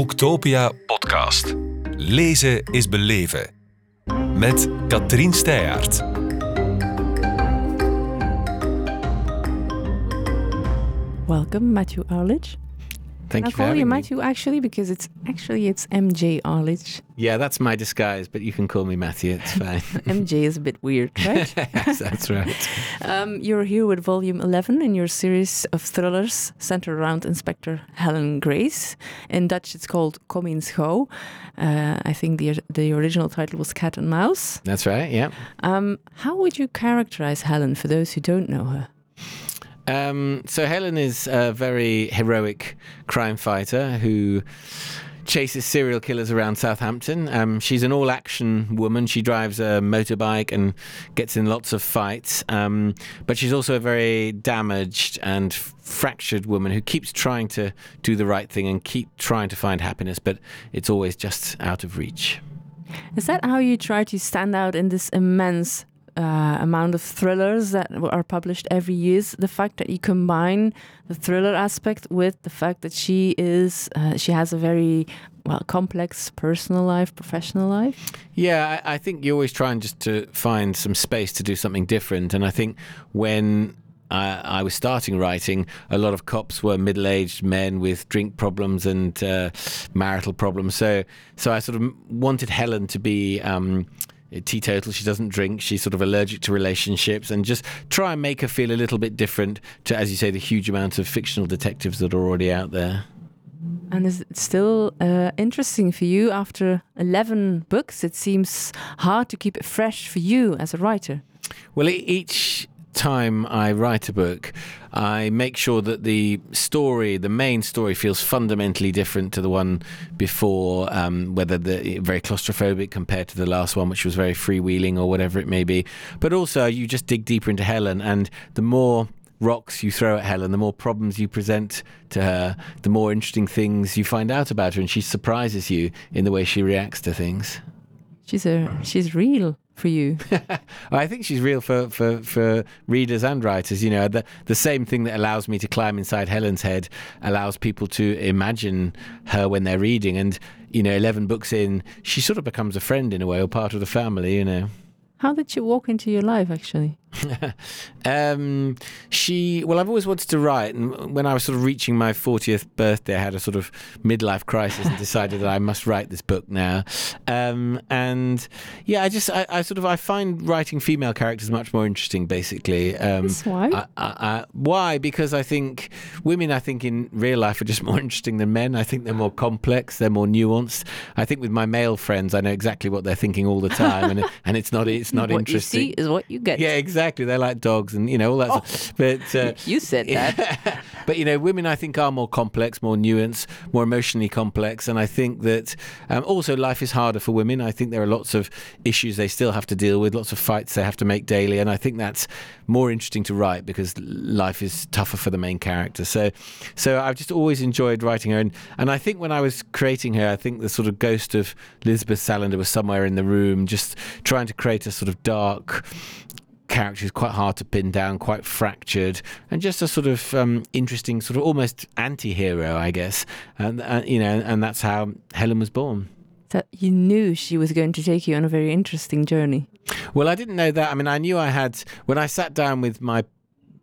Boektopia podcast. Lezen is beleven. Met Katrien Steyaert. Welcome, Matthew Arledge. Thank I you for call you me. Matthew actually because it's actually it's MJ Arlidge. Yeah, that's my disguise, but you can call me Matthew. It's fine. MJ is a bit weird, right? yes, that's right. um, you're here with volume 11 in your series of thrillers centered around Inspector Helen Grace. In Dutch, it's called Kom gauw. Uh, I think the the original title was Cat and Mouse. That's right. Yeah. Um, how would you characterize Helen for those who don't know her? Um, so Helen is a very heroic crime fighter who chases serial killers around Southampton. Um, she's an all-action woman. She drives a motorbike and gets in lots of fights. Um, but she's also a very damaged and fractured woman who keeps trying to do the right thing and keep trying to find happiness, but it's always just out of reach. Is that how you try to stand out in this immense uh, amount of thrillers that are published every year? The fact that you combine the thriller aspect with the fact that she is uh, she has a very well complex personal life, professional life. Yeah, I, I think you're always trying just to find some space to do something different, and I think when I, I was starting writing, a lot of cops were middle-aged men with drink problems and uh, marital problems. So, so I sort of wanted Helen to be. Um, teetotal she doesn't drink she's sort of allergic to relationships and just try and make her feel a little bit different to as you say the huge amount of fictional detectives that are already out there And is it still uh, interesting for you after 11 books? It seems hard to keep it fresh for you as a writer. Well, each time I write a book, I make sure that the story, the main story, feels fundamentally different to the one before, um, whether the very claustrophobic compared to the last one, which was very freewheeling or whatever it may be. But also, you just dig deeper into Helen, and the more rocks you throw at Helen, the more problems you present to her, the more interesting things you find out about her, and she surprises you in the way she reacts to things. She's a she's real for you. I think she's real for, for, for readers and writers. You know, the, the same thing that allows me to climb inside Helen's head allows people to imagine her when they're reading. And, you know, 11 books in, she sort of becomes a friend in a way or part of the family, you know. How did she walk into your life, actually? um, she, well, I've always wanted to write. And when I was sort of reaching my 40th birthday, I had a sort of midlife crisis and decided that I must write this book now. Um, and yeah, I just, I, I, sort of, I find writing female characters much more interesting, basically. Um, why? I, I, why? Because I think women, I think in real life are just more interesting than men. I think they're more complex, they're more nuanced. I think with my male friends, I know exactly what they're thinking all the time, and and it's not, it's not what interesting. you see is what you get. Yeah, exactly. They're like dogs, and you know all that. Oh, stuff. But uh, you said that. but you know, women I think are more complex, more nuanced, more emotionally complex, and I think that um, also life is harder for women. I think there are lots of issues they still have to deal with, lots of fights they have to make daily, and I think that's more interesting to write because life is tougher for the main character. So, so I've just always enjoyed writing her, and and I think when I was creating her, I think the sort of ghost of Lisbeth Salander was somewhere in the room, just trying to create a sort of dark character is quite hard to pin down, quite fractured, and just a sort of um, interesting, sort of almost anti-hero, I guess. And uh, you know, and that's how Helen was born. That you knew she was going to take you on a very interesting journey. Well, I didn't know that. I mean, I knew I had when I sat down with my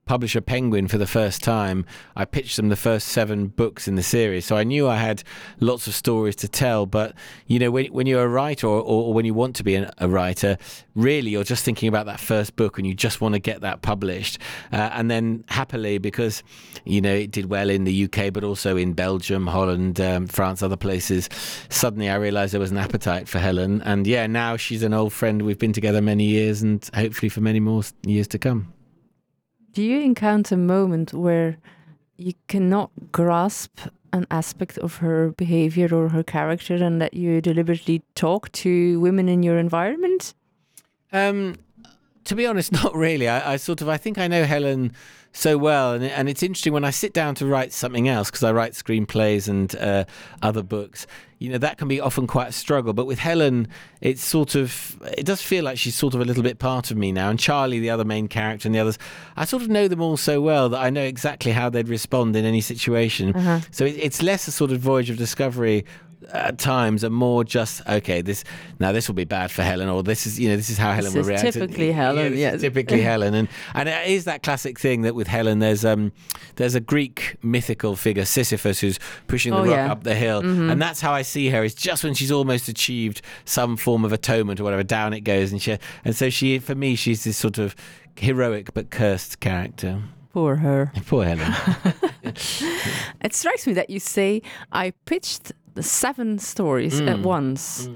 publisher Penguin for the first time, I pitched them the first seven books in the series. So I knew I had lots of stories to tell. But, you know, when, when you're a writer or, or when you want to be an, a writer, really you're just thinking about that first book and you just want to get that published. Uh, and then happily, because, you know, it did well in the UK, but also in Belgium, Holland, um, France, other places, suddenly I realized there was an appetite for Helen. And yeah, now she's an old friend. We've been together many years and hopefully for many more years to come. Do you encounter a moment where you cannot grasp an aspect of her behavior or her character and that you deliberately talk to women in your environment? Um, to be honest, not really. I, I, sort of, I think I know Helen so well, and, and it's interesting when I sit down to write something else because I write screenplays and uh, other books. You know that can be often quite a struggle, but with Helen, it's sort of it does feel like she's sort of a little bit part of me now. And Charlie, the other main character, and the others, I sort of know them all so well that I know exactly how they'd respond in any situation. Uh-huh. So it, it's less a sort of voyage of discovery at times are more just okay. This now this will be bad for Helen, or this is you know this is how Helen This will react. typically Helen, is yes. typically Helen, and and it is that classic thing that with Helen, there's um there's a Greek mythical figure Sisyphus who's pushing the Oh, rock yeah. up the hill, and that's how I see her. Is just when she's almost achieved some form of atonement or whatever, down it goes, and she and so she for me she's this sort of heroic but cursed character. Poor her. Poor Helen. It strikes me that you say I pitched seven stories Mm. at once.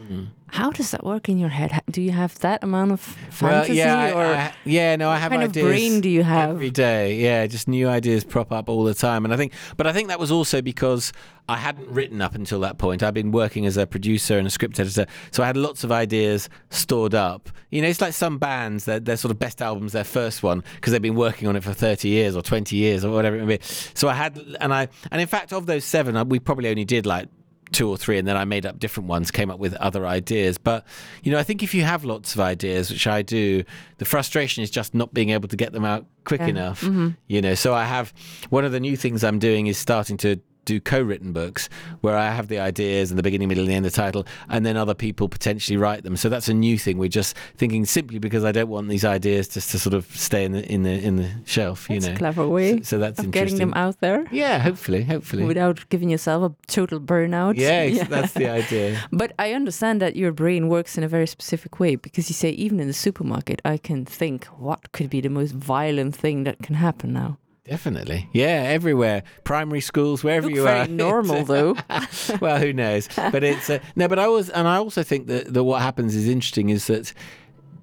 How does that work in your head? Do you have that amount of fantasy, Well, yeah, or I- yeah, no, I have kind of ideas brain do you have? every day. Yeah, just new ideas prop up all the time, and I think, but I think that was also because I hadn't written up until that point. I've been working as a producer and a script editor, so I had lots of ideas stored up. You know, it's like some bands that their sort of best albums, their first one, because they've been working on it for thirty years or twenty years or whatever it may be. So I had, and I, and in fact, of those seven, we probably only did like two or three and then I made up different ones, came up with other ideas. But, you know, I think if you have lots of ideas, which I do, the frustration is just not being able to get them out quick Yeah. enough. Mm-hmm. You know, so I have one of the new things I'm doing is starting to do co-written books where I have the ideas and the beginning, middle, and the end of the title, and then other people potentially write them. So that's a new thing. We're just thinking simply because I don't want these ideas just to sort of stay in the in the in the shelf. You That's know, a clever way So, so that's getting them out there Yeah, hopefully, hopefully. without giving yourself a total burnout? yeah, that's the idea. But I understand that your brain works in a very specific way because you say even in the supermarket, I can think what could be the most violent thing that can happen now. Definitely. Yeah, everywhere. Primary schools, wherever you very are. normal though. well, who knows? But it's uh, no. But I was, and I also think that, that what happens is interesting is that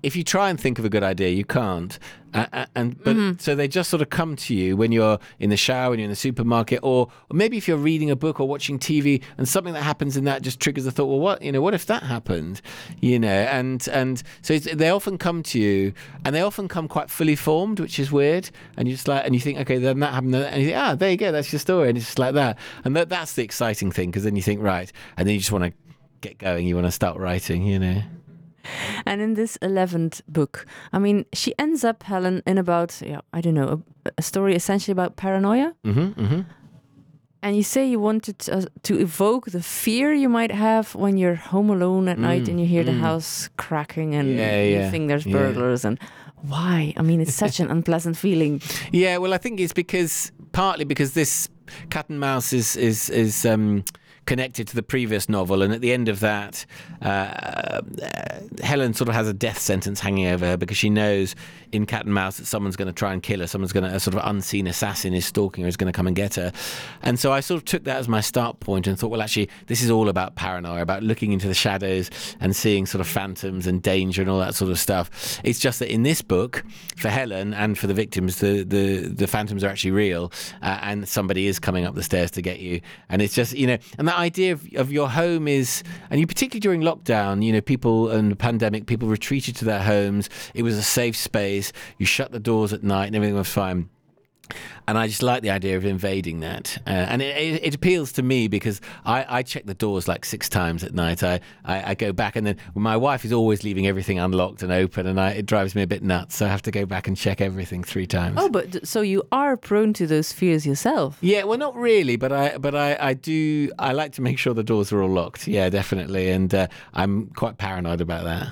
if you try and think of a good idea, you can't. Uh, and but Mm-hmm. so they just sort of come to you when you're in the shower, when you're in the supermarket, or, or maybe if you're reading a book or watching TV, and something that happens in that just triggers the thought. Well, what you know? What if that happened? You know, and and so it's, they often come to you, and they often come quite fully formed, which is weird. And you just like, and you think, okay, then that happened, and you think, ah, there you go, that's your story, and it's just like that. And that that's the exciting thing because then you think, right, and then you just want to get going. You want to start writing. You know. And in this 11th book, I mean, she ends up, Helen, in about, yeah, I don't know, a, a story essentially about paranoia. Mm-hmm, mm-hmm. And you say you wanted to, uh, to evoke the fear you might have when you're home alone at night Mm, and you hear the mm. house cracking and Yeah, you yeah, think there's yeah. burglars. And why? I mean, it's such an unpleasant feeling. Yeah, well, I think it's because partly because this cat and mouse is is is um, connected to the previous novel, and at the end of that, uh, uh, Helen sort of has a death sentence hanging over her because she knows in Cat and Mouse that someone's going to try and kill her, someone's going to a sort of unseen assassin is stalking her, is going to come and get her, and so I sort of took that as my start point and thought, well, actually, this is all about paranoia, about looking into the shadows and seeing sort of phantoms and danger and all that sort of stuff. It's just that in this book, for Helen and for the victims, the the, the phantoms are actually real, uh, and somebody is coming up the stairs to get you, and it's just you know, and that idea of, of your home is, and you particularly during lockdown, you know, people and the pandemic, people retreated to their homes. It was a safe space. You shut the doors at night, and everything was fine. And I just like the idea of invading that, uh, and it, it, it appeals to me because I, I check the doors like six times at night. I, I, I go back, and then my wife is always leaving everything unlocked and open, and I, it drives me a bit nuts. So I have to go back and check everything three times. Oh, but so you are prone to those fears yourself. Yeah, well, not really, but I, but I, I do. I like to make sure the doors are all locked. Yeah, definitely, and uh, I'm quite paranoid about that.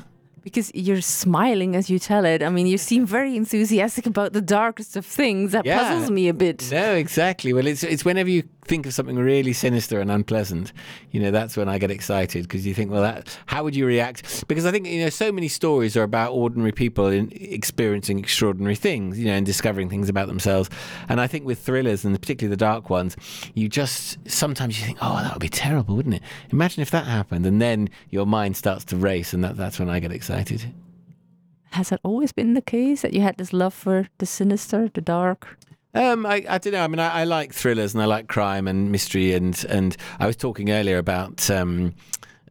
Because you're smiling as you tell it. I mean, you seem very enthusiastic about the darkest of things. That Yeah. puzzles me a bit. No, exactly. Well, it's it's whenever you think of something really sinister and unpleasant, you know, that's when I get excited because you think, well, that how would you react? Because I think you know, so many stories are about ordinary people in experiencing extraordinary things, you know, and discovering things about themselves. And I think with thrillers and particularly the dark ones, you just sometimes you think, oh, that would be terrible, wouldn't it? Imagine if that happened, and then your mind starts to race, and that, that's when I get excited. Has that always been the case that you had this love for the sinister, the dark? Um, I, I don't know. I mean, I, I like thrillers and I like crime and mystery, and and I was talking earlier about. Um,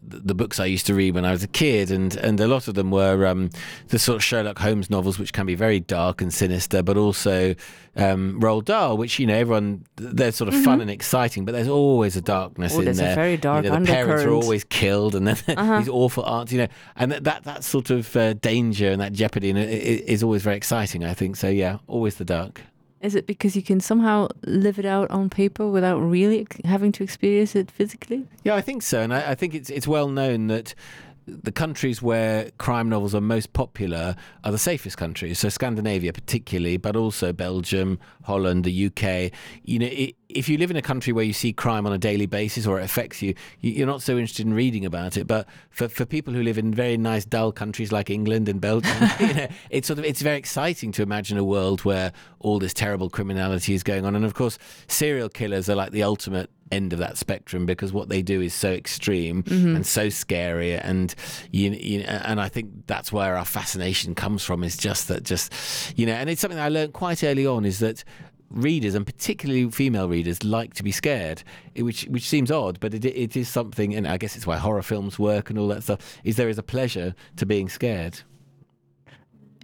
the books I used to read when I was a kid, and, and a lot of them were um, the sort of Sherlock Holmes novels, which can be very dark and sinister, but also um, Roald Dahl, which you know everyone they're sort of fun and exciting, but there's always a darkness Mm-hmm. Oh, in there's a there. very dark you know, the parents are always killed, and then Uh-huh. these awful aunts, you know, and that that, that sort of uh, danger and that jeopardy and it, it is always very exciting. I think so. Yeah, always the dark. Is it because you can somehow live it out on paper without really having to experience it physically? Yeah, I think so, and I, I think it's it's well known that the countries where crime novels are most popular are the safest countries. So Scandinavia, particularly, but also Belgium, Holland, the UK. You know, if you live in a country where you see crime on a daily basis or it affects you, you're not so interested in reading about it. But for, for people who live in very nice, dull countries like England and Belgium, you know, it's sort of it's very exciting to imagine a world where all this terrible criminality is going on. And of course, serial killers are like the ultimate end of that spectrum because what they do is so extreme Mm-hmm. and so scary and you, you and I think that's where our fascination comes from is just that just you know and it's something I learned quite early on is that readers and particularly female readers like to be scared which which seems odd but it, it is something and I guess it's why horror films work and all that stuff is there is a pleasure to being scared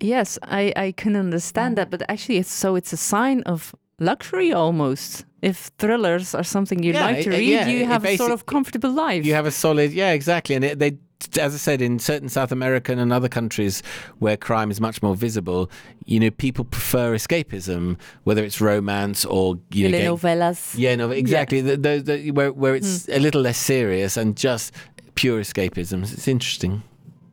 Yes, I, I can understand that, but actually, it's so it's a sign of luxury almost. If thrillers are something you Yeah, like to it- read, yeah, you have a sort of comfortable life. You have a solid, yeah, exactly. And it, they, as I said, in certain South American and other countries where crime is much more visible, you know, people prefer escapism, whether it's romance or you know, telenovelas. yeah, no, exactly. The, the, the, where where it's a little less serious and just pure escapism. It's interesting.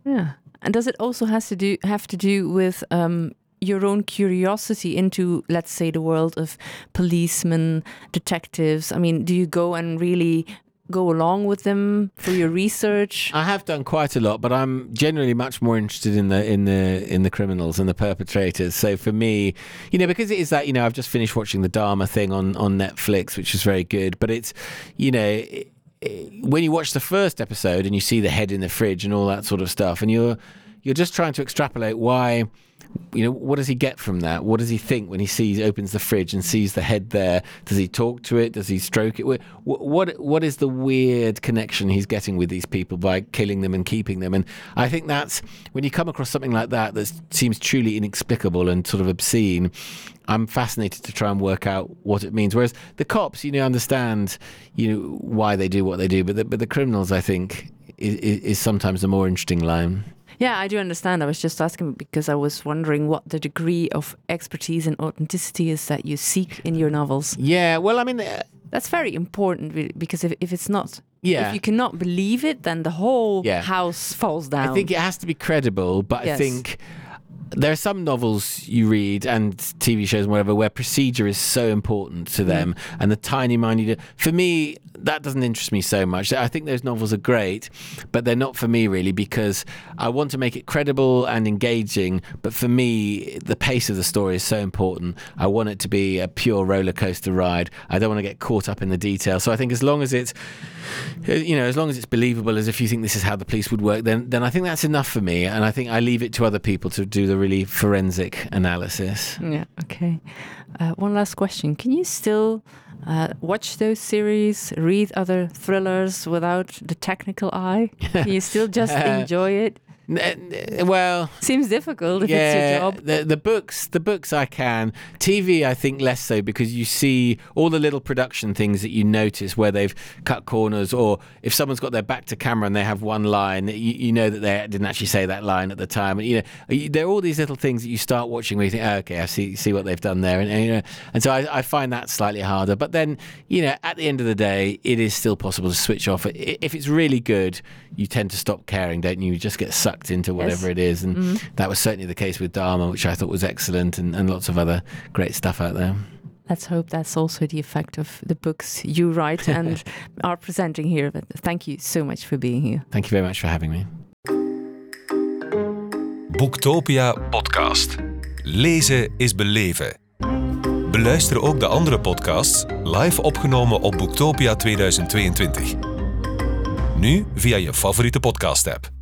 Yeah. And does it also has to do have to do with um, your own curiosity into, let's say, the world of policemen, detectives? I mean, do you go and really go along with them for your research? I have done quite a lot, but I'm generally much more interested in the in the in the criminals and the perpetrators. So for me, you know, because it is that you know, I've just finished watching the Dahmer thing on on Netflix, which is very good. But it's you know. It, when you watch the first episode and you see the head in the fridge and all that sort of stuff, and you're you're just trying to extrapolate why you know what does he get from that? What does he think when he sees opens the fridge and sees the head there? Does he talk to it? Does he stroke it? Wh- wh- what what is the weird connection he's getting with these people by killing them and keeping them? And i think that's when you come across something like that that seems truly inexplicable and sort of obscene I'm fascinated to try and work out what it means. Whereas the cops, you know, understand, you know, why they do what they do, but the, but the criminals, I think, is, is sometimes the more interesting line. Yeah, I do understand. I was just asking because I was wondering what the degree of expertise and authenticity is that you seek in your novels. Yeah, well, I mean, uh, That's very important because if, if it's not, yeah. if you cannot believe it, then the whole Yeah. house falls down. I think it has to be credible, but I think there are some novels you read and TV shows and whatever where procedure is so important to them and the tiny minute. For me, that doesn't interest me so much. I think those novels are great, but they're not for me really because I want to make it credible and engaging. But for me, the pace of the story is so important. I want it to be a pure roller coaster ride. I don't want to get caught up in the detail. So I think as long as it's you know, as long as it's believable, as if you think this is how the police would work, then then I think that's enough for me. And I think I leave it to other people to do the really forensic analysis. Yeah. Okay. Uh, one last question: Can you still uh, watch those series, read other thrillers without the technical eye? Can you still just enjoy it? Well, Seems difficult if it's your yeah, job. the the books, the books I can. TV, I think less so because you see all the little production things that you notice where they've cut corners, or if someone's got their back to camera and they have one line, you, you know that they didn't actually say that line at the time. And you know, there are all these little things that you start watching where you think, oh, okay, I see see what they've done there, and, and you know, and so I, I find that slightly harder. But then, you know, at the end of the day, it is still possible to switch off. If it's really good, you tend to stop caring, don't you? You just get sucked into whatever it is, and mm. that was certainly the case with Dahmer, which I thought was excellent, and, and lots of other great stuff out there. Let's hope that's also the effect of the books you write and are presenting here. But thank you so much for being here. Thank you very much for having me. Boektopia podcast. Lezen is beleven. Beluister ook de andere podcasts live opgenomen op Boektopia 2022. Nu via je favoriete podcast-app.